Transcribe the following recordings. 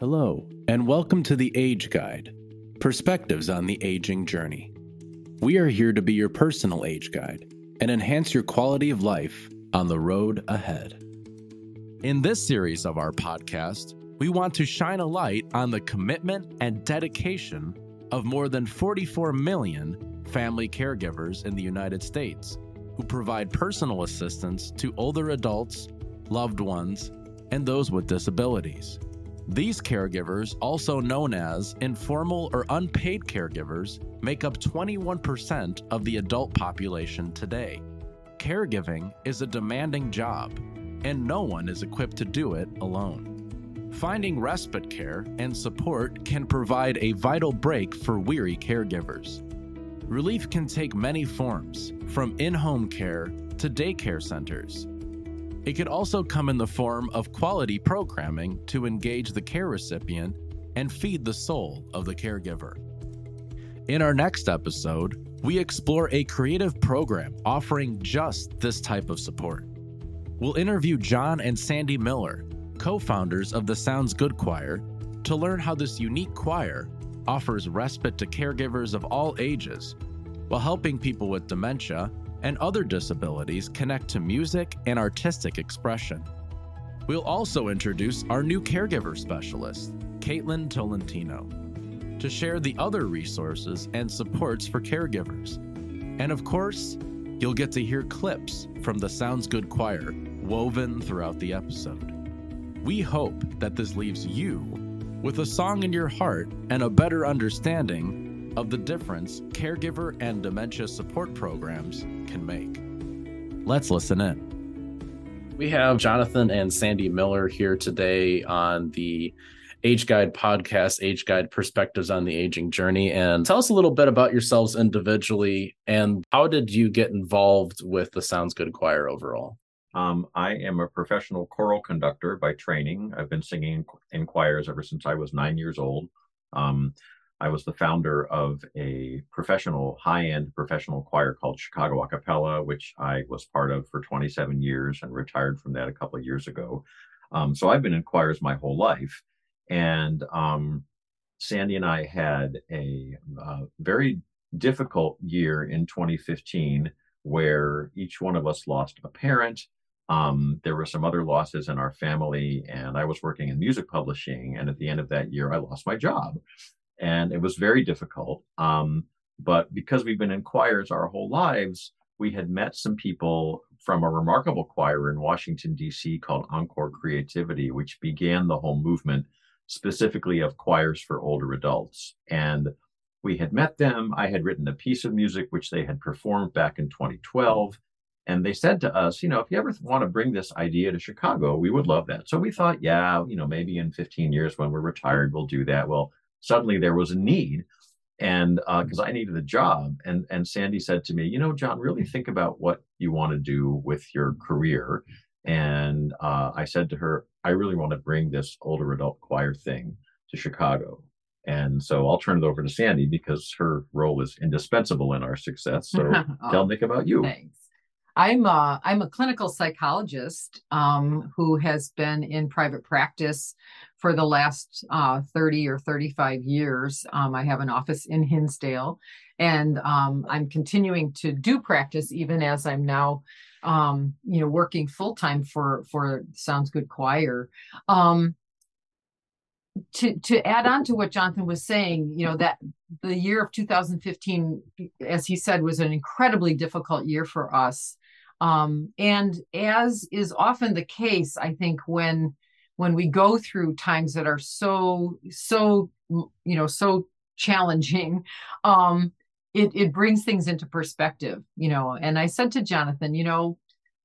Hello, and welcome to the Age Guide Perspectives on the Aging Journey. We are here to be your personal age guide and enhance your quality of life on the road ahead. In this series of our podcast, we want to shine a light on the commitment and dedication of more than 44 million family caregivers in the United States who provide personal assistance to older adults, loved ones, and those with disabilities. These caregivers, also known as informal or unpaid caregivers, make up 21% of the adult population today. Caregiving is a demanding job, and no one is equipped to do it alone. Finding respite care and support can provide a vital break for weary caregivers. Relief can take many forms, from in home care to daycare centers. It could also come in the form of quality programming to engage the care recipient and feed the soul of the caregiver. In our next episode, we explore a creative program offering just this type of support. We'll interview John and Sandy Miller, co founders of the Sounds Good Choir, to learn how this unique choir offers respite to caregivers of all ages while helping people with dementia and other disabilities connect to music and artistic expression. We'll also introduce our new caregiver specialist, Caitlyn Tolentino, to share the other resources and supports for caregivers. And of course, you'll get to hear clips from the Sounds Good Choir woven throughout the episode. We hope that this leaves you with a song in your heart and a better understanding of the difference caregiver and dementia support programs can make. Let's listen in. We have Jonathan and Sandy Miller here today on the Age Guide podcast, Age Guide Perspectives on the Aging Journey. And tell us a little bit about yourselves individually and how did you get involved with the Sounds Good Choir overall? Um, I am a professional choral conductor by training. I've been singing in choirs ever since I was nine years old. Um, I was the founder of a professional, high end professional choir called Chicago a cappella, which I was part of for 27 years and retired from that a couple of years ago. Um, so I've been in choirs my whole life. And um, Sandy and I had a uh, very difficult year in 2015 where each one of us lost a parent. Um, there were some other losses in our family, and I was working in music publishing. And at the end of that year, I lost my job and it was very difficult. Um, but because we've been in choirs our whole lives, we had met some people from a remarkable choir in Washington, D.C. called Encore Creativity, which began the whole movement specifically of choirs for older adults. And we had met them. I had written a piece of music which they had performed back in 2012. And they said to us, you know, if you ever want to bring this idea to Chicago, we would love that. So we thought, yeah, you know, maybe in 15 years when we're retired, we'll do that. Well, suddenly there was a need and because uh, I needed a job. And and Sandy said to me, you know, John, really think about what you want to do with your career. And uh, I said to her, I really want to bring this older adult choir thing to Chicago. And so I'll turn it over to Sandy because her role is indispensable in our success. So oh, tell Nick about you. Thanks. I'm a, I'm a clinical psychologist um, who has been in private practice for the last uh, 30 or 35 years. Um, I have an office in Hinsdale, and um, I'm continuing to do practice even as I'm now, um, you know, working full time for for Sounds Good Choir. Um, to to add on to what Jonathan was saying, you know that the year of 2015, as he said, was an incredibly difficult year for us. Um, and as is often the case, I think when when we go through times that are so so you know so challenging, um, it it brings things into perspective. You know, and I said to Jonathan, you know,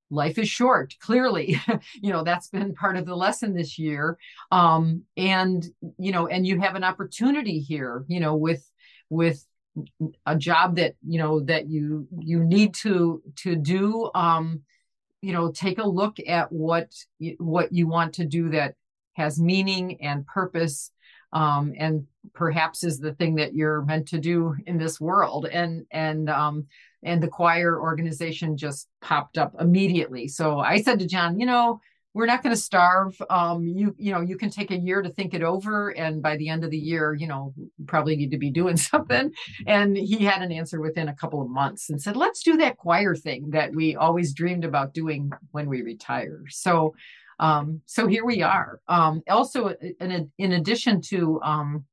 life is short clearly you know that's been part of the lesson this year um and you know and you have an opportunity here you know with with a job that you know that you you need to to do um you know take a look at what what you want to do that has meaning and purpose um and perhaps is the thing that you're meant to do in this world. And and um and the choir organization just popped up immediately. So i said to john you know we're not going to starve. Um, you you know you can take a year to think it over, and by the end of the year, you know probably need to be doing something. And he had an answer within a couple of months and said, let's do that choir thing that we always dreamed about doing when we retire. So um, so here we are. Um, also, in, in addition to um,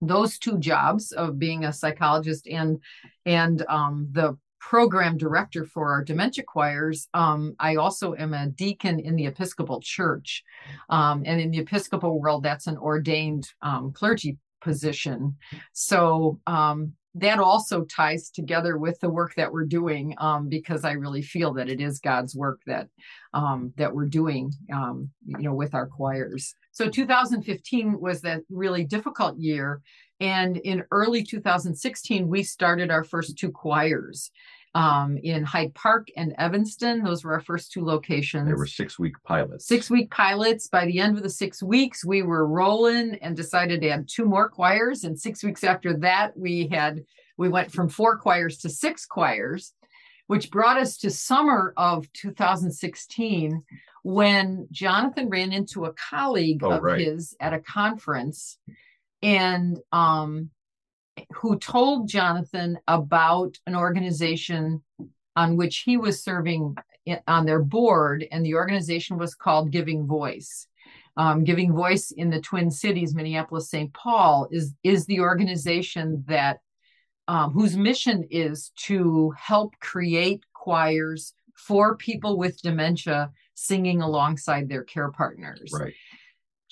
those two jobs of being a psychologist and and um, the program director for our dementia choirs, um, I also am a deacon in the Episcopal Church. Um, and in the Episcopal world, that's an ordained um, clergy position. So um, that also ties together with the work that we're doing um, because I really feel that it is God's work that um, that we're doing, um, you know, with our choirs. So 2015 was that really difficult year, and in early 2016 we started our first two choirs um, in Hyde Park and Evanston. Those were our first two locations. They were six week pilots. Six week pilots. By the end of the six weeks, we were rolling and decided to add two more choirs. And six weeks after that, we had we went from four choirs to six choirs, which brought us to summer of 2016 when Jonathan ran into a colleague Oh, of right. his at a conference and um who told Jonathan about an organization on which he was serving on their board, and the organization was called Giving Voice. Um, Giving Voice in the Twin Cities, Minneapolis, St. Paul, is is the organization that um, whose mission is to help create choirs for people with dementia singing alongside their care partners. Right.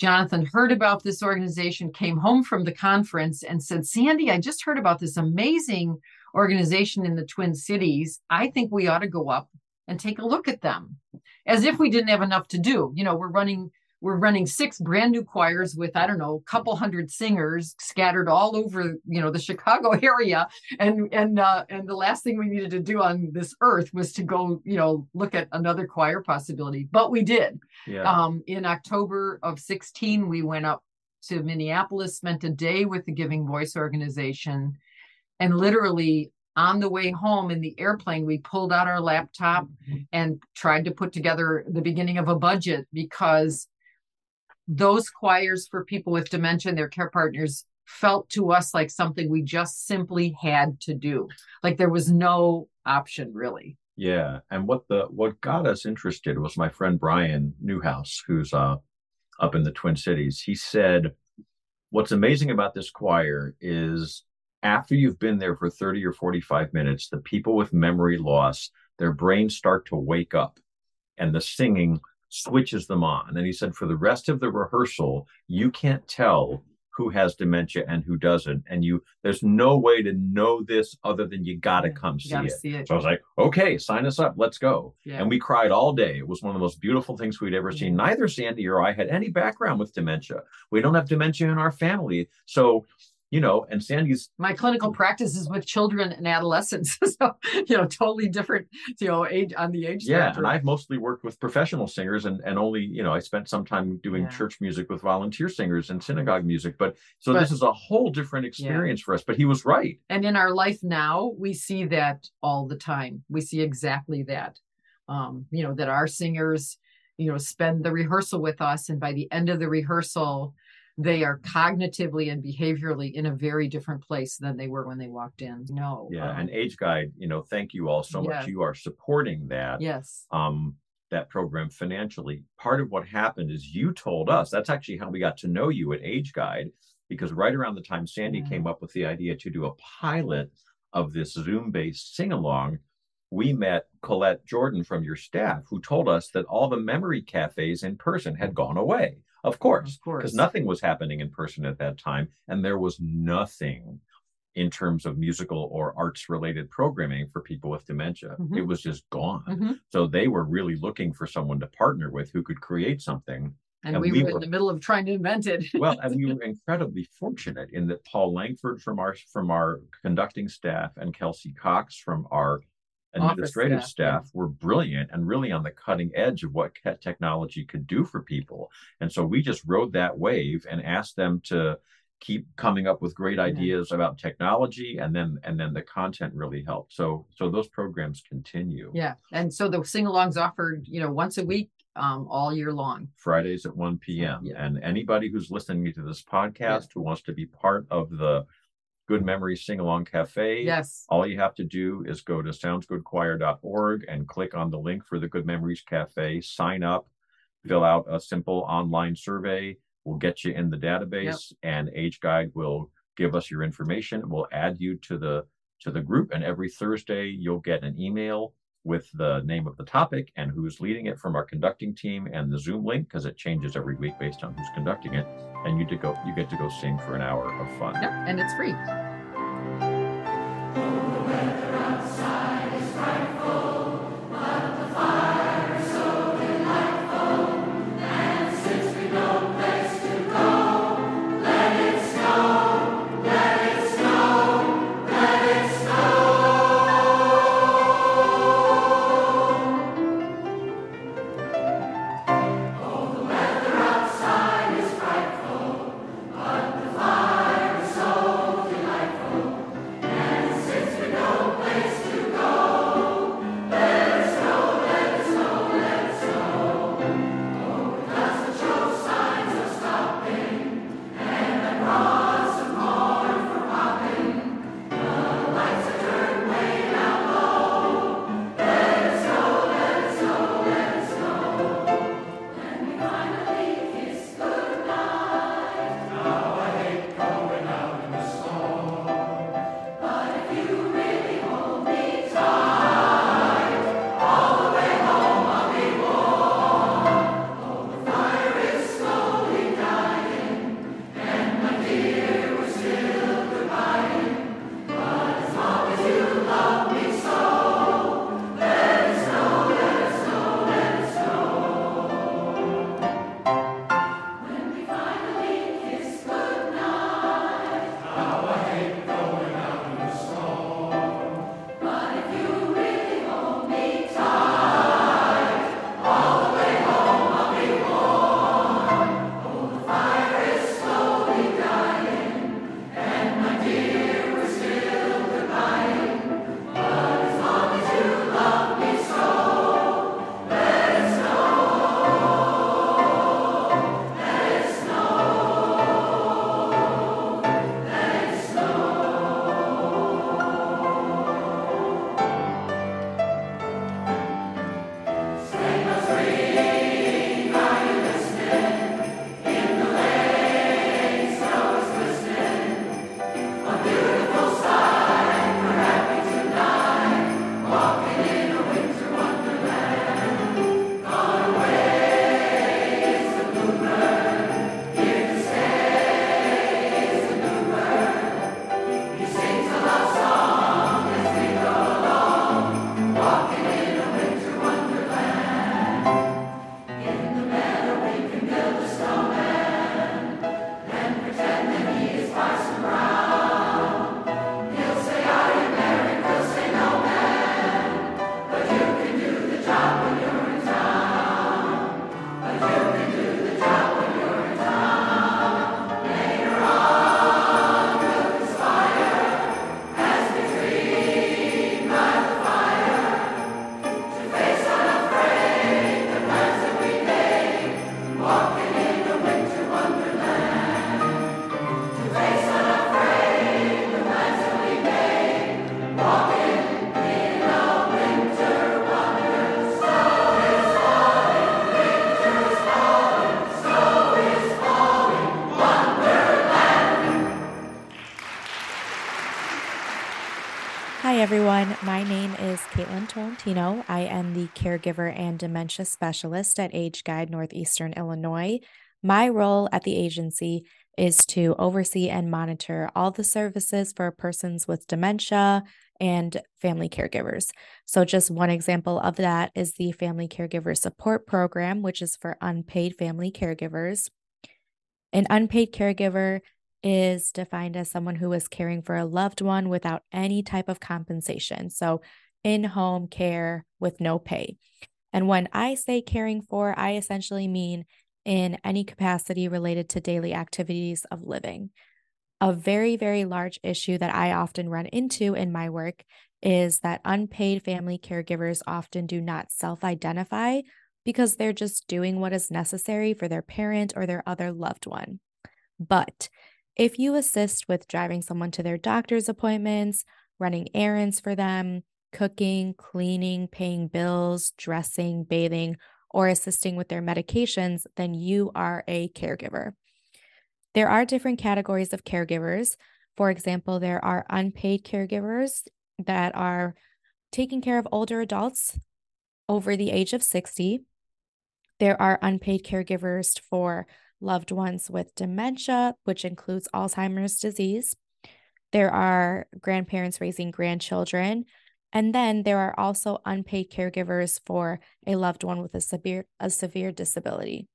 Jonathan heard about this organization, came home from the conference, and said, Sandy, I just heard about this amazing organization in the Twin Cities. I think we ought to go up and take a look at them. As if we didn't have enough to do. You know, we're running we're running six brand new choirs with I don't know, a couple hundred singers scattered all over, you know, the Chicago area. And and uh, and the last thing we needed to do on this earth was to go, you know, look at another choir possibility. But we did. Yeah. Um, in October of 16, we went up to Minneapolis, spent a day with the Giving Voice organization, and literally on the way home in the airplane, we pulled out our laptop and tried to put together the beginning of a budget because those choirs for people with dementia and their care partners felt to us like something we just simply had to do. Like there was no option really. Yeah, and what the what got us interested was my friend Brian Newhouse, who's uh up in the Twin Cities. He said, "What's amazing about this choir is after you've been there for 30 or 45 minutes, the people with memory loss, their brains start to wake up and the singing switches them on." And he said for the rest of the rehearsal, you can't tell who has dementia and who doesn't and you there's no way to know this other than you got to Yeah, come see it. see it. So I was like, okay, sign us up. Let's go. Yeah. And we cried all day. It was one of the most beautiful things we'd ever seen. Mm-hmm. Neither Sandy or I had any background with dementia. We don't have dementia in our family. So, you know, and Sandy's, my clinical practice is with children and adolescents so you know totally different you know age on the age yeah, spectrum. and I've mostly worked with professional singers and, and only, you know, I spent some time doing Yeah. church music with volunteer singers and synagogue music. But so But- this is a whole different experience for us. But he was right. and in our life now we see that all the time we see exactly that um you know that our singers you know spend the rehearsal with us and by the end of the rehearsal they are cognitively and behaviorally in a very different place than they were when they walked in no Yeah. um, and Age Guide, you know, thank you all so Yeah. much. You are supporting that. yes um, that program financially. Part of what happened is you told us that's actually how we got to know you at Age Guide, because right around the time Sandy Yeah. came up with the idea to do a pilot of this Zoom based sing along, we met Colette Jordan from your staff, who told us that all the memory cafes in person had gone away. Of course, Of course. because nothing was happening in person at that time, and there was nothing in terms of musical or arts related programming for people with dementia. Mhm. It was just gone. Mhm. So they were really looking for someone to partner with who could create something. and, And we, we were, were- in the middle of trying to invent it Well, and we were incredibly fortunate in that Paul Langford from our from our conducting staff and Kelsey Cox from our administrative staff, staff, were brilliant and really on the cutting edge of what technology could do for people. And so we just rode that wave and asked them to keep coming up with great Yeah. ideas about technology and then and then the content really helped. So so those programs continue. Yeah. And so the sing alongs offered, you know, once a week um, all year long. Fridays at 1 p.m. Yeah. And anybody who's listening to this podcast who wants to be part of the Good Memories Sing Along Cafe, Yes. all you have to do is go to soundsgoodchoir.org and click on the link for the Good Memories Cafe, sign up, fill out a simple online survey. We'll get you in the database and Age Guide will give us your information. We'll add you to the to the group and every Thursday you'll get an email with the name of the topic and who's leading it from our conducting team and the Zoom link because it changes every week based on who's conducting it. And you to go you get to go sing for an hour of fun. Yep. And it's free. Tolentino. I am the caregiver and dementia specialist at Age Guide Northeastern Illinois. My role at the agency is to oversee and monitor all the services for persons with dementia and family caregivers. So, just one example of that is the Family Caregiver Support Program, which is for unpaid family caregivers. An unpaid caregiver is defined as someone who is caring for a loved one without any type of compensation. So, in home care with no pay. And when I say caring for, I essentially mean in any capacity related to daily activities of living. A very, very large issue that I often run into in my work is that unpaid family caregivers often do not self identify because they're just doing what is necessary for their parent or their other loved one. But if you assist with driving someone to their doctor's appointments, running errands for them, cooking, cleaning, paying bills, dressing, bathing, or assisting with their medications, then you are a caregiver. There are different categories of caregivers. For example, there are unpaid caregivers that are taking care of older adults over the age of 60. There are unpaid caregivers for loved ones with dementia, which includes Alzheimer's disease. There are grandparents raising grandchildren. And then there are also unpaid caregivers for a loved one with a severe, a severe disability.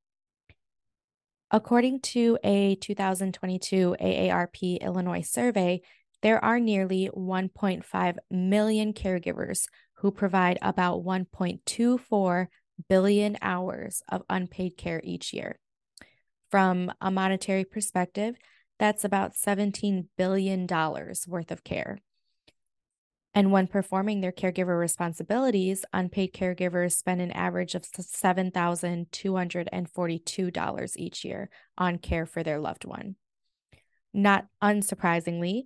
According to a 2022 AARP Illinois survey, there are nearly 1.5 million caregivers who provide about 1.24 billion hours of unpaid care each year. From a monetary perspective, that's about $17 billion worth of care. And when performing their caregiver responsibilities, unpaid caregivers spend an average of $7,242 each year on care for their loved one. Not unsurprisingly,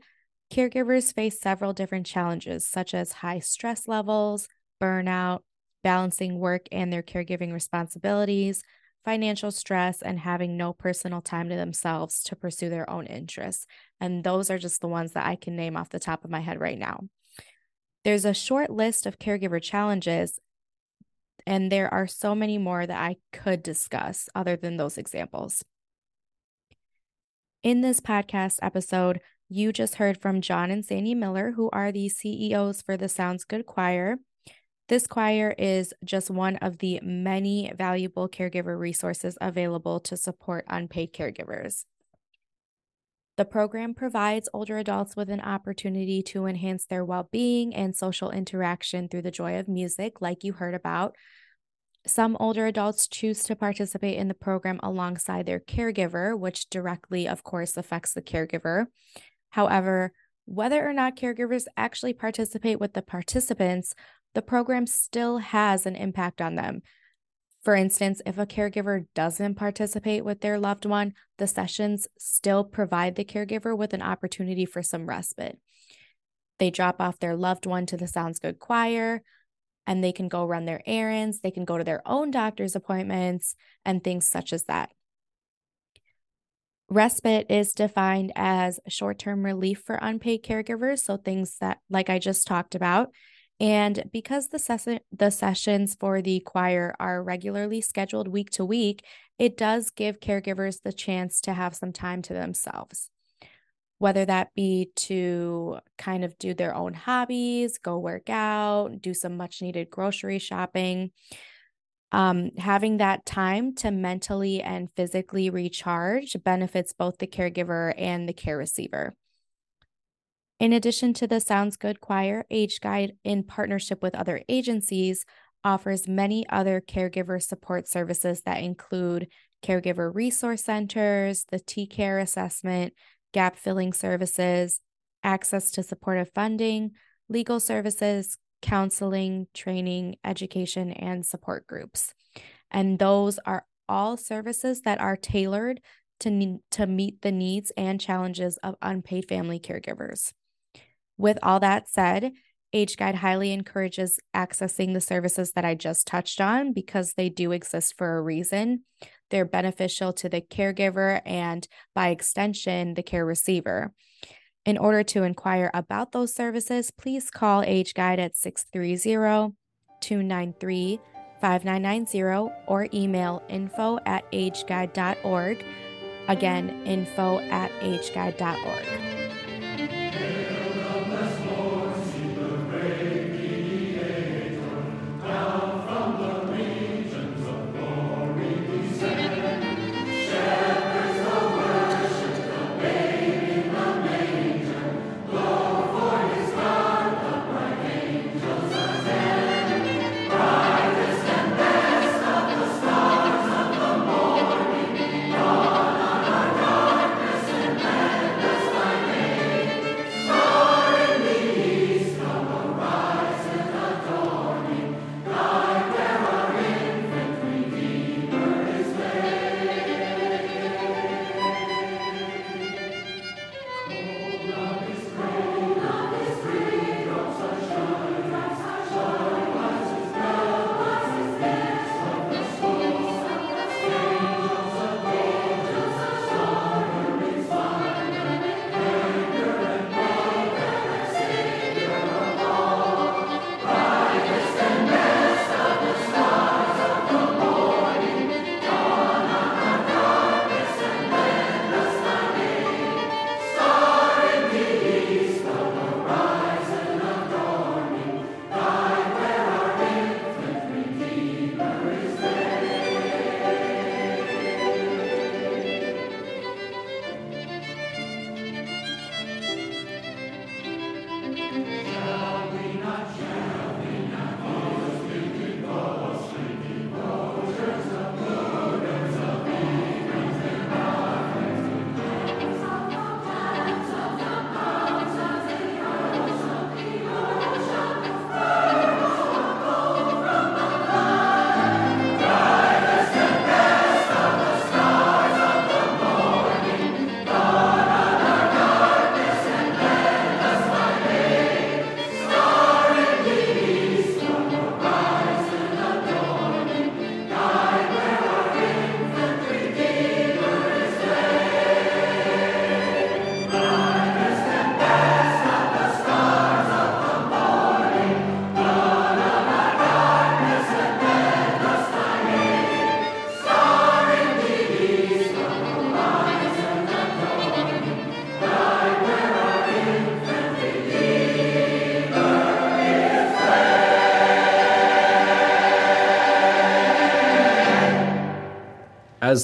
caregivers face several different challenges, such as high stress levels, burnout, balancing work and their caregiving responsibilities, financial stress, and having no personal time to themselves to pursue their own interests. And those are just the ones that I can name off the top of my head right now. There's a short list of caregiver challenges, and there are so many more that I could discuss other than those examples. In this podcast episode, you just heard from John and Sandy Miller, who are the CEOs for the Sounds Good Choir. This choir is just one of the many valuable caregiver resources available to support unpaid caregivers. The program provides older adults with an opportunity to enhance their well being and social interaction through the joy of music, like you heard about. Some older adults choose to participate in the program alongside their caregiver, which directly, of course, affects the caregiver. However, whether or not caregivers actually participate with the participants, the program still has an impact on them. For instance, if a caregiver doesn't participate with their loved one, the sessions still provide the caregiver with an opportunity for some respite. They drop off their loved one to the Sounds Good Choir, and they can go run their errands, they can go to their own doctor's appointments, and things such as that. Respite is defined as short term relief for unpaid caregivers. So, things that, like I just talked about, and because the, ses- the sessions for the choir are regularly scheduled week to week, it does give caregivers the chance to have some time to themselves. Whether that be to kind of do their own hobbies, go work out, do some much needed grocery shopping. Um, having that time to mentally and physically recharge benefits both the caregiver and the care receiver. In addition to the Sounds Good Choir, Age Guide, in partnership with other agencies, offers many other caregiver support services that include caregiver resource centers, the TCARE assessment, gap filling services, access to supportive funding, legal services, counseling, training, education, and support groups. And those are all services that are tailored to, to meet the needs and challenges of unpaid family caregivers. With all that said, Age Guide highly encourages accessing the services that I just touched on because they do exist for a reason. They're beneficial to the caregiver and, by extension, the care receiver. In order to inquire about those services, please call Age Guide at 630 293 5990 or email info at ageguide.org. Again, info at ageguide.org.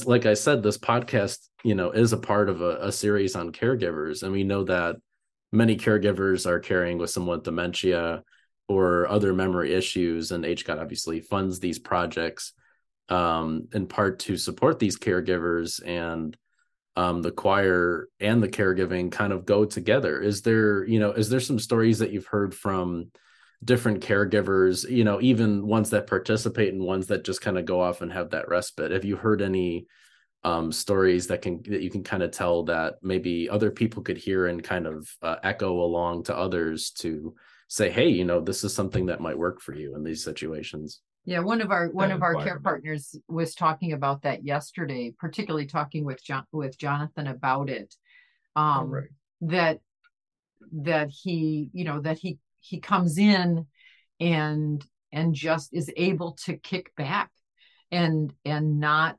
like I said, this podcast, you know, is a part of a, a series on caregivers, and we know that many caregivers are carrying with someone with dementia or other memory issues, and Age Guide obviously funds these projects um, in part to support these caregivers and um, the choir and the caregiving kind of go together. Is there, you know, is there some stories that you've heard from different caregivers, you know, even ones that participate and ones that just kind of go off and have that respite? Have you heard any um, stories that can that you can kind of tell that maybe other people could hear and kind of uh, echo along to others to say, hey, you know, this is something that might work for you in these situations? Yeah, one of our one of our care partners was talking about that yesterday, particularly talking with John with Jonathan about it. Um right. that that he, you know, that he he comes in and and just is able to kick back and and not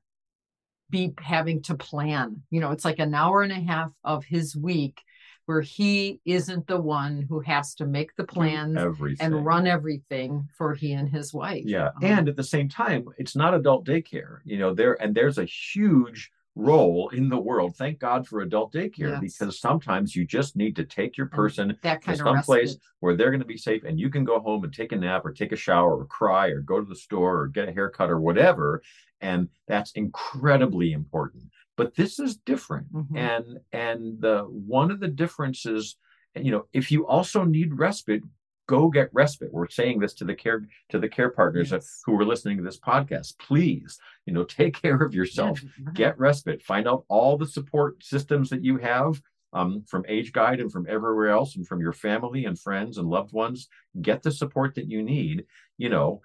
be having to plan. You know, it's like an hour and a half of his week where he isn't the one who has to make the plans and run everything for he and his wife. Yeah. Um, and at the same time, it's not adult daycare. You know, there and there's a huge role in the world. Thank God for adult daycare yes. because sometimes you just need to take your person to some place where they're going to be safe and you can go home and take a nap or take a shower or cry or go to the store or get a haircut or whatever. And that's incredibly important but this is different mm-hmm. and and the one of the differences you know if you also need respite go get respite. We're saying this to the care to the care partners yes. who are listening to this podcast. Please you know take care of yourself. Yeah. get respite. Find out all the support systems that you have um, from Guide and from everywhere else and from your family and friends and loved ones. Get the support that you need you know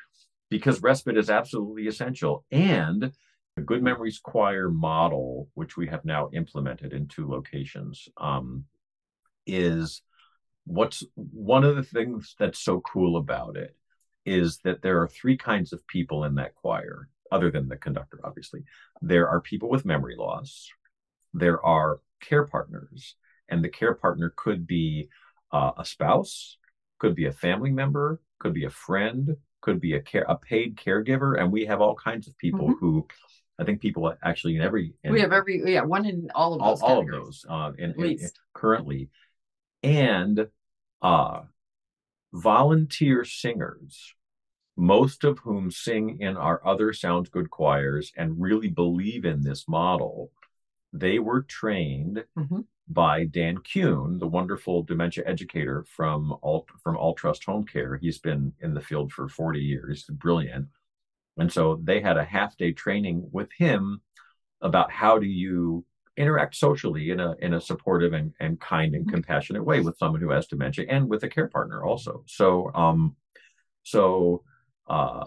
because respite is absolutely essential. And the Good Memories Choir model, which we have now implemented in two locations, um, is what's one of the things that's so cool about it is that there are three kinds of people in that choir, other than the conductor, obviously. There are people with memory loss, there are care partners, and the care partner could be uh, a spouse, could be a family member, could be a friend, could be a care a paid caregiver, and we have all kinds of people mm-hmm. who I think people actually in every in, we have every yeah one in all of those all, all of those uh, in, in, in, currently, and uh, volunteer singers, most of whom sing in our other Sounds Good choirs and really believe in this model. They were trained mm-hmm. by Dan Kuhn, the wonderful dementia educator from All from All Trust Home Care. He's been in the field for 40 years, brilliant and so they had a half day training with him about how do you interact socially in a in a supportive and, and kind and mm-hmm. compassionate way with someone who has dementia and with a care partner also. So um so uh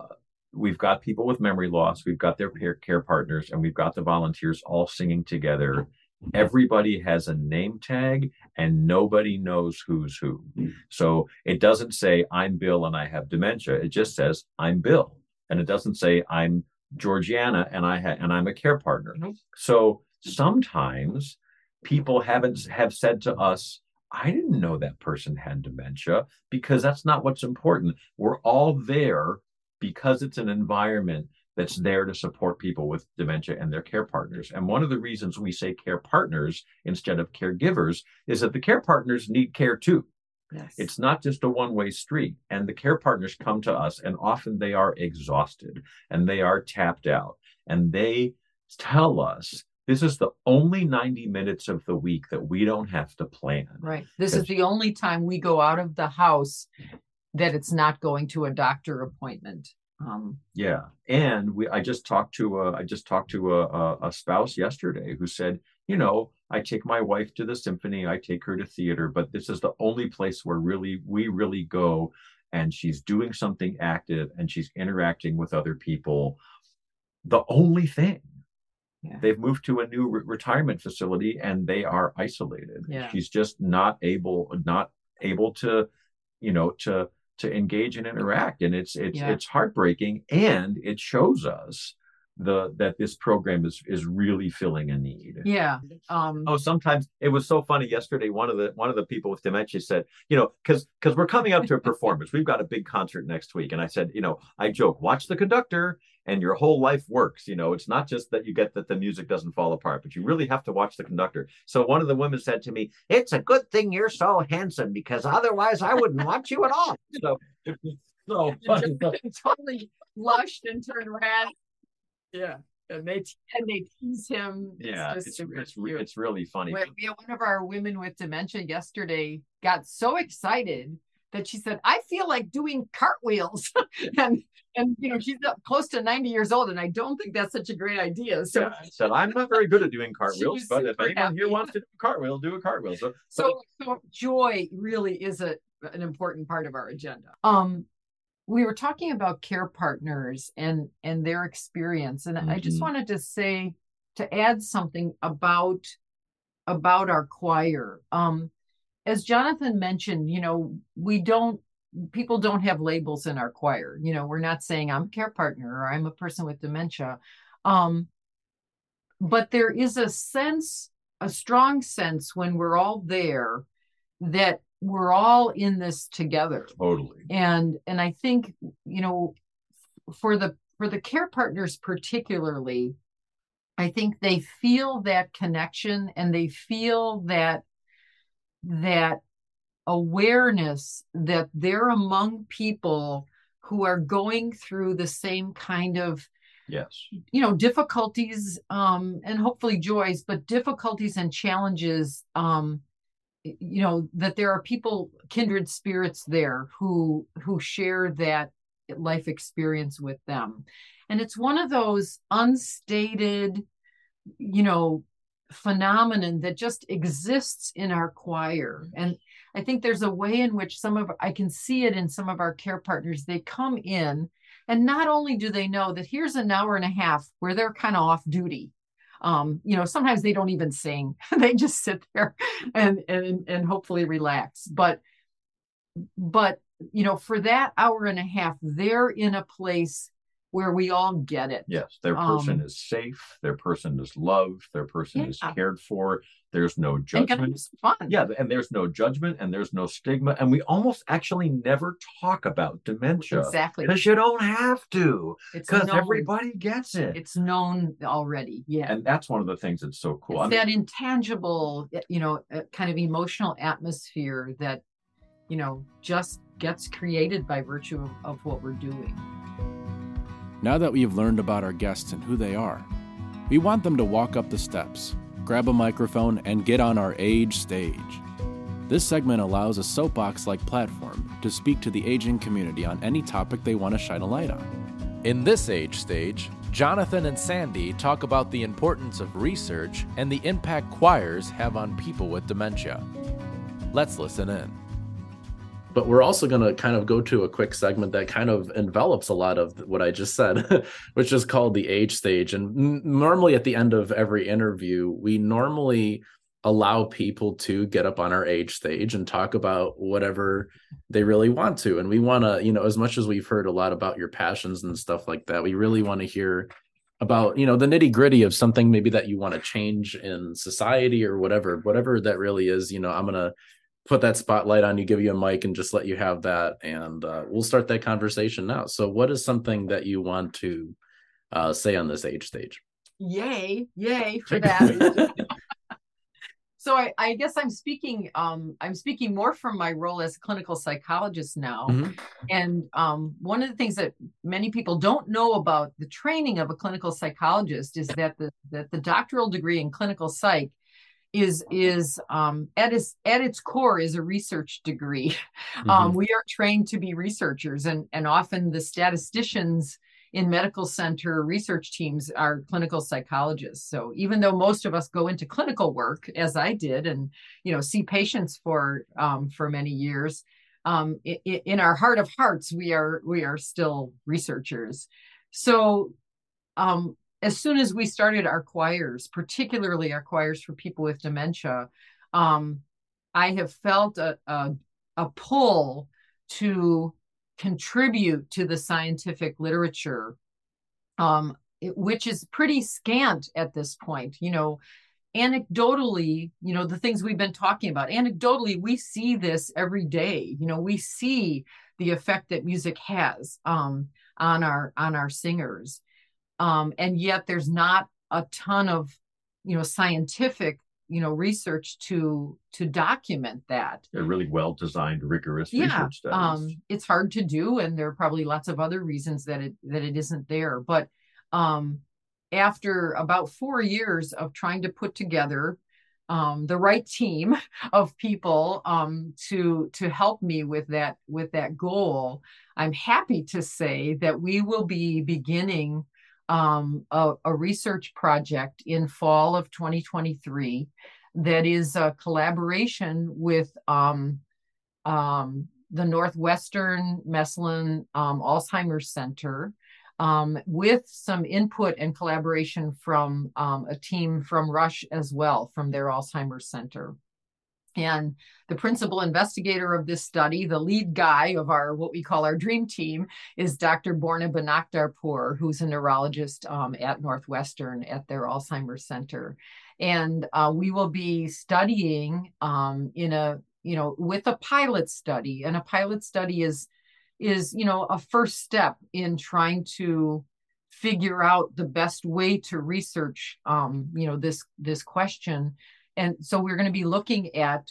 we've got people with memory loss, we've got their care, care partners, and we've got the volunteers all singing together. Everybody has a name tag and nobody knows who's who. Mm. So it doesn't say I'm Bill and I have dementia. It just says I'm Bill and it doesn't say I'm Georgiana and I ha- and I'm a care partner. Mm-hmm. So sometimes people haven't have said to us, I didn't know that person had dementia because that's not what's important. We're all there because it's an environment that's there to support people with dementia and their care partners. And one of the reasons we say care partners instead of caregivers is that the care partners need care too. Yes. It's not just a one way street. And the care partners come to us, and often they are exhausted and they are tapped out. And they tell us this is the only 90 minutes of the week that we don't have to plan. Right. This is the only time we go out of the house that it's not going to a doctor appointment. Um, yeah. And we, I just talked to a, I just talked to a, a, a spouse yesterday who said, you know, I take my wife to the symphony, I take her to theater, but this is the only place where really we really go and she's doing something active and she's interacting with other people. The only thing. Yeah. They've moved to a new re- retirement facility and they are isolated. Yeah. She's just not able not able to, you know, to to engage and interact and it's it's yeah. it's heartbreaking and it shows us the that this program is is really filling a need. Yeah. Um oh sometimes it was so funny yesterday one of the one of the people with dementia said, you know, cuz cuz we're coming up to a performance. We've got a big concert next week and I said, you know, I joke, watch the conductor and your whole life works. You know, it's not just that you get that the music doesn't fall apart, but you really have to watch the conductor. So one of the women said to me, "It's a good thing you're so handsome because otherwise I wouldn't want you at all." So it so funny. totally blushed and turned red. Yeah. And they and they tease him. Yeah, it's it's, it's, it's really funny. When, yeah, one of our women with dementia yesterday got so excited that she said, "I feel like doing cartwheels," and and you know she's up close to ninety years old, and I don't think that's such a great idea. So yeah, I said, "I'm not very good at doing cartwheels, but if anyone happy. here wants to do a cartwheel, do a cartwheel." So, so, so joy really is a an important part of our agenda. Um, we were talking about care partners and and their experience and mm-hmm. i just mm-hmm. wanted to say to add something about about our choir um as jonathan mentioned you know we don't people don't have labels in our choir. You know we're not saying i'm a care partner or i'm a person with dementia. Um but there is a sense a strong sense when we're all there that we're all in this together. Totally. And and i think you know for the for the care partners particularly i think they feel that connection and they feel that that awareness that they're among people who are going through the same kind of yes. you know difficulties um and hopefully joys but difficulties and challenges um you know that there are people kindred spirits there who who share that life experience with them. And it's one of those unstated you know phenomenon that just exists in our choir. And i think there's a way in which some of i can see it in some of our care partners. They come in and not only do they know that here's an hour and a half where they're kind of off duty um, you know sometimes they don't even sing. They just sit there and and and hopefully relax. But but you know for that hour and a half they're in a place where we all get it. Yes, their person um, is safe, their person is loved, their person yeah. is cared for. There's no judgment. fun. Yeah, and there's no judgment and there's no stigma. And we almost actually never talk about dementia. Exactly. Because you don't have to. Because everybody gets it. It's known already. Yeah. And that's one of the things that's so cool. It's I mean, that intangible, you know, uh, kind of emotional atmosphere that, you know, just gets created by virtue of, of what we're doing. Now that we have learned about our guests and who they are, we want them to walk up the steps, grab a microphone, and get on our age stage. This segment allows a soapbox like platform to speak to the aging community on any topic they want to shine a light on. In this age stage, Jonathan and Sandy talk about the importance of research and the impact choirs have on people with dementia. Let's listen in but we're also going to kind of go to a quick segment that kind of envelops a lot of what I just said, which is called the age stage. And normally at the end of every interview, we normally allow people to get up on our age stage and talk about whatever they really want to. And we want to, you know, as much as we've heard a lot about your passions and stuff like that, we really want to hear about you know the nitty gritty of something maybe that you want to change in society or whatever whatever that really is you know i'm gonna put that spotlight on you, give you a mic, and just let you have that. And uh, we'll start that conversation now. So, what is something that you want to uh, say on this age stage? Yay! Yay for that. so I, I, guess I'm speaking. Um, I'm speaking more from my role as a clinical psychologist now. Mm-hmm. And um, one of the things that many people don't know about the training of a clinical psychologist is that the that the doctoral degree in clinical psych is is um, at its at its core is a research degree. Um, mm-hmm. Um, we are trained to be researchers, and and often the statisticians in medical center research teams are clinical psychologists. So even though most of us go into clinical work, as I did, and you know see patients for um, for many years, um, in, in our heart of hearts, we are we are still researchers. So um, as soon as we started our choirs, particularly our choirs for people with dementia, um, I have felt a, a, a pull to contribute to the scientific literature, um, it, which is pretty scant at this point. You know, anecdotally, you know, the things we've been talking about, anecdotally, we see this every day. You know, we see the effect that music has um, on our on our singers um, and yet there's not a ton of you know scientific you know research to to document that they're really well designed rigorous yeah research studies um it's hard to do and there are probably lots of other reasons that it that it isn't there but um after about four years of trying to put together um, the right team of people um, to to help me with that with that goal. I'm happy to say that we will be beginning um, a, a, research project in fall of 2023 that is a collaboration with um, um, the Northwestern Mesulam um, Alzheimer's Center um, with some input and collaboration from um, a team from Rush as well, from their Alzheimer's Center. And the principal investigator of this study, the lead guy of our what we call our dream team, is Dr. Borna Bonakdarpour, who's a neurologist um, at Northwestern at their Alzheimer's Center. And uh, we will be studying um, in a, you know, with a pilot study. And a pilot study is is you know a first step in trying to figure out the best way to research um, you know this this question and so we're going to be looking at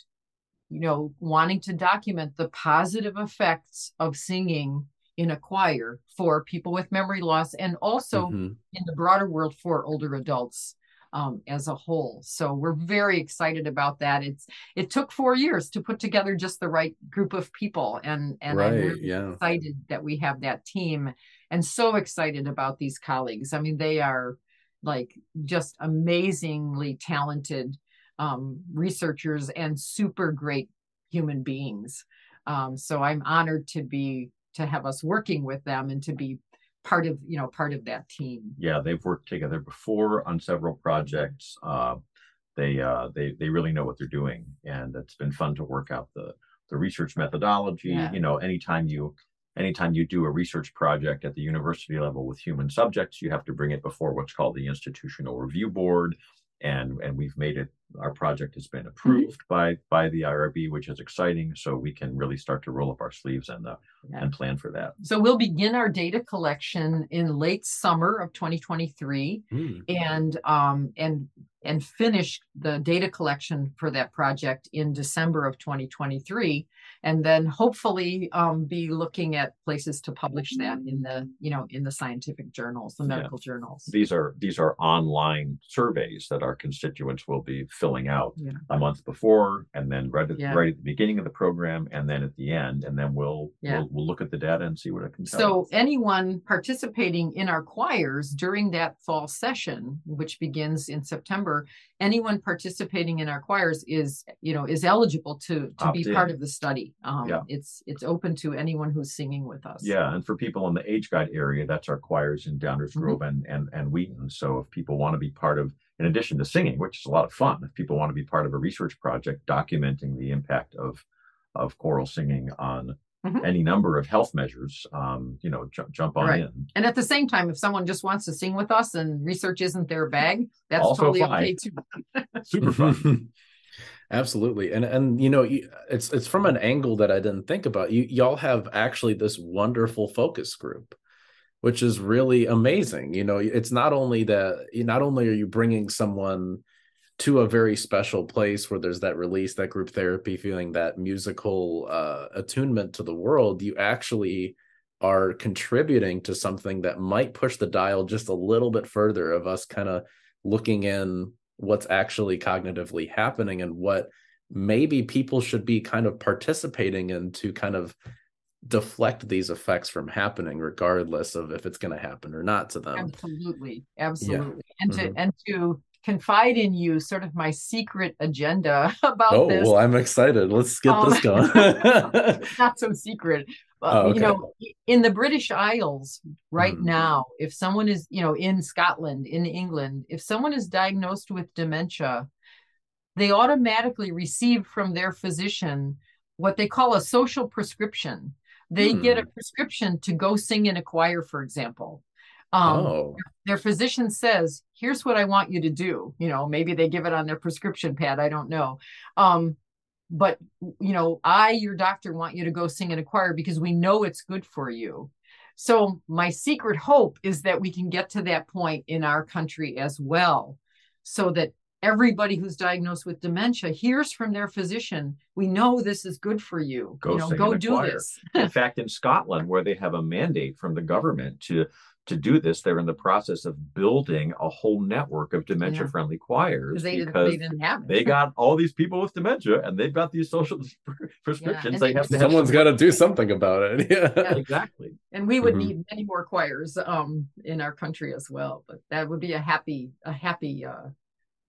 you know wanting to document the positive effects of singing in a choir for people with memory loss and also mm-hmm. in the broader world for older adults um, as a whole. So we're very excited about that. It's it took four years to put together just the right group of people, and and right, I'm really yeah. excited that we have that team, and so excited about these colleagues. I mean, they are like just amazingly talented um, researchers and super great human beings. Um, so I'm honored to be to have us working with them and to be part of you know part of that team yeah they've worked together before on several projects uh, they uh, they they really know what they're doing and it's been fun to work out the the research methodology yeah. you know anytime you anytime you do a research project at the university level with human subjects you have to bring it before what's called the institutional review board and and we've made it our project has been mm-hmm. approved mm-hmm. by by the IRB, which is exciting. So we can really start to roll up our sleeves and uh, yeah. and plan for that. So we'll begin our data collection in late summer of 2023, mm. and um and and finish the data collection for that project in December of 2023 and then hopefully um, be looking at places to publish that in the you know in the scientific journals the medical yeah. journals these are these are online surveys that our constituents will be filling out yeah. a month before and then right at, yeah. right at the beginning of the program and then at the end and then we'll we'll, we'll look at the data and see what it can tell so anyone participating in our choirs during that fall session which begins in september anyone participating in our choirs is you know is eligible to to Opt be in. part of the study um, yeah. it's it's open to anyone who's singing with us yeah and for people in the age guide area that's our choirs in downers mm-hmm. grove and, and and wheaton so if people want to be part of in addition to singing which is a lot of fun if people want to be part of a research project documenting the impact of of choral singing on mm-hmm. any number of health measures, um, you know, j- jump on right. in. And at the same time, if someone just wants to sing with us and research isn't their bag, that's also totally fine. okay too. Super fun. Absolutely, and and you know, it's it's from an angle that I didn't think about. You y'all have actually this wonderful focus group which is really amazing. You know, it's not only that not only are you bringing someone to a very special place where there's that release, that group therapy, feeling that musical uh, attunement to the world, you actually are contributing to something that might push the dial just a little bit further of us kind of looking in what's actually cognitively happening and what maybe people should be kind of participating in to kind of deflect these effects from happening regardless of if it's going to happen or not to them absolutely absolutely yeah. and to mm-hmm. and to confide in you sort of my secret agenda about oh, this. well, I'm excited. Let's get um, this going. not so secret. oh, okay. You know, in the British Isles right mm. now, if someone is, you know, in Scotland, in England, if someone is diagnosed with dementia, they automatically receive from their physician what they call a social prescription. They get a hmm. prescription to go sing in a choir, for example. Um, oh. Their physician says, "Here's what I want you to do." You know, maybe they give it on their prescription pad. I don't know. Um, but you know, I, your doctor, want you to go sing in a choir because we know it's good for you. So my secret hope is that we can get to that point in our country as well, so that everybody who's diagnosed with dementia hears from their physician, we know this is good for you. Go you know, sing go in a do choir. this. in fact, in Scotland, where they have a mandate from the government to to do this, they're in the process of building a whole network of dementia friendly choirs They didn't, because they didn't have it. they got all these people with dementia and they've got these social prescriptions. and they they have to have Someone's got to do something about it. Yeah. Yeah. exactly. and we would Mhm. need many more choirs um in our country as well. But that would be a happy, a happy uh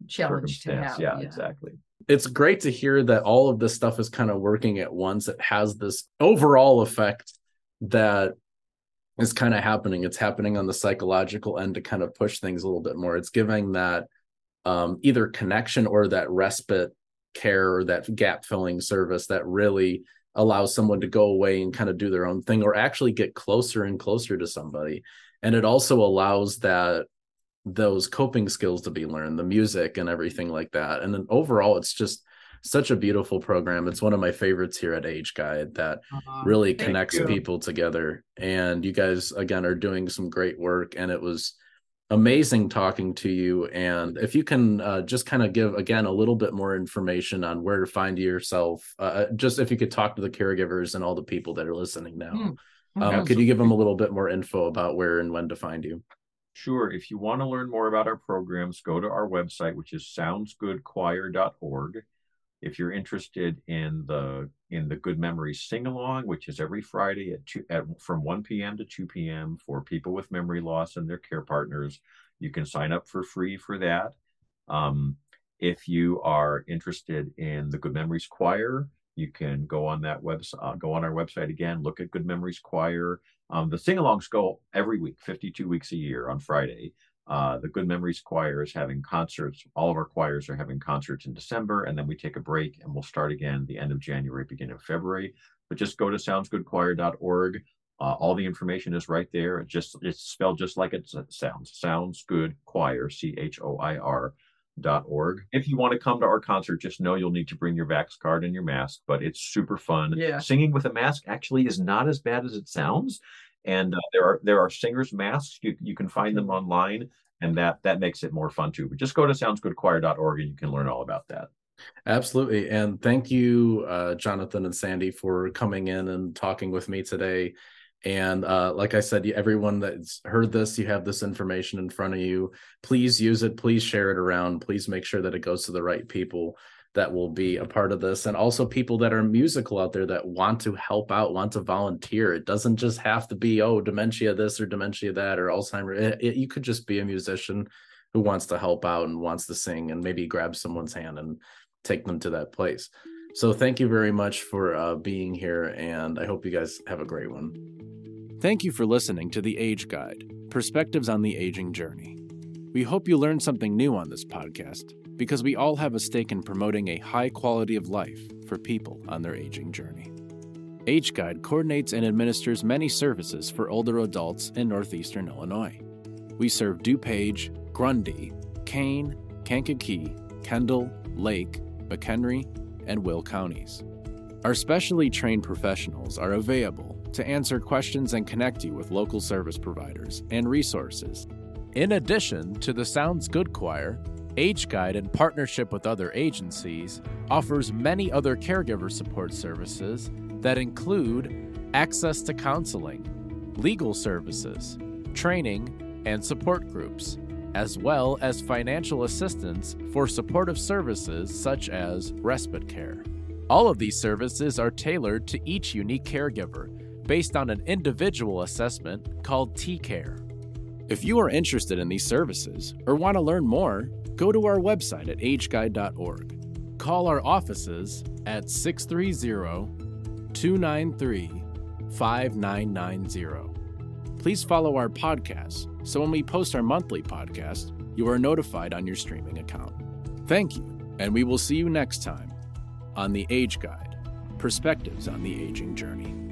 challenge to Circumstance. have. Yeah, exactly. It's great to hear that all of this stuff is kind of working at once. It has this overall effect that is kind of happening. It's happening on the psychological end to kind of push things a little bit more. It's giving that um, either connection or that respite care or that gap filling service that really allows someone to go away and kind of do their own thing or actually get closer and closer to somebody. And it also allows that those coping skills to be learned, the music and everything like that. And then overall, it's just such a beautiful program. It's one of my favorites here at Age Guide that Uh, really thank connects you. people together. And you guys, again, are doing some great work. And it was amazing talking to you. And if you can uh, just kind of give, again, a little bit more information on where to find yourself, uh, just if you could talk to the caregivers and all the people that are listening now. Mm, Um, could you give them a little bit more info about where and when to find you? Sure. If you want to learn more about our programs, go to our website, which is soundsgoodchoir.org. If you're interested in the in the Good Memories sing along, which is every Friday at two at from 1 p.m. to 2 p.m. for people with memory loss and their care partners, you can sign up for free for that. Um, if you are interested in the Good Memories Choir, you can go on that website, uh, go on our website again, look at Good Memories Choir. Um, the sing-alongs go every week, 52 weeks a year on Friday. Uh, the Good Memories Choir is having concerts. All of our choirs are having concerts in December, and then we take a break and we'll start again the end of January, beginning of February. But just go to soundsgoodchoir.org. Uh, all the information is right there. It just it's spelled just like it sounds. Sounds Good Choir, C H O I R dot org. If you want to come to our concert, just know you'll need to bring your Vax card and your mask, but it's super fun. Yeah. Singing with a mask actually is not as bad as it sounds. And uh, there are there are singers masks. You you can find them online, and that that makes it more fun too. But just go to soundsgoodchoir.org and you can learn all about that. Absolutely. And thank you, uh, Jonathan and Sandy, for coming in and talking with me today. And uh, like I said, everyone that's heard this, you have this information in front of you. Please use it. Please share it around. Please make sure that it goes to the right people that will be a part of this. And also people that are musical out there that want to help out, want to volunteer. It doesn't just have to be, oh, dementia this or dementia that or Alzheimer. It, it, you could just be a musician who wants to help out and wants to sing and maybe grab someone's hand and take them to that place. So thank you very much for uh, being here, and I hope you guys have a great one. Thank you for listening to The Age Guide Perspectives on the Aging Journey. We hope you learned something new on this podcast because we all have a stake in promoting a high quality of life for people on their aging journey. Age Guide coordinates and administers many services for older adults in northeastern Illinois. We serve DuPage, Grundy, Kane, Kankakee, Kendall, Lake, McHenry, and Will counties. Our specially trained professionals are available to answer questions and connect you with local service providers and resources. In addition to the Sounds Good Choir, Age Guide, in partnership with other agencies, offers many other caregiver support services that include access to counseling, legal services, training, and support groups, as well as financial assistance for supportive services such as respite care. All of these services are tailored to each unique caregiver based on an individual assessment called TCARE. If you are interested in these services or want to learn more, go to our website at ageguide.org. Call our offices at 630 293 5990. Please follow our podcast so when we post our monthly podcast, you are notified on your streaming account. Thank you, and we will see you next time on The Age Guide Perspectives on the Aging Journey.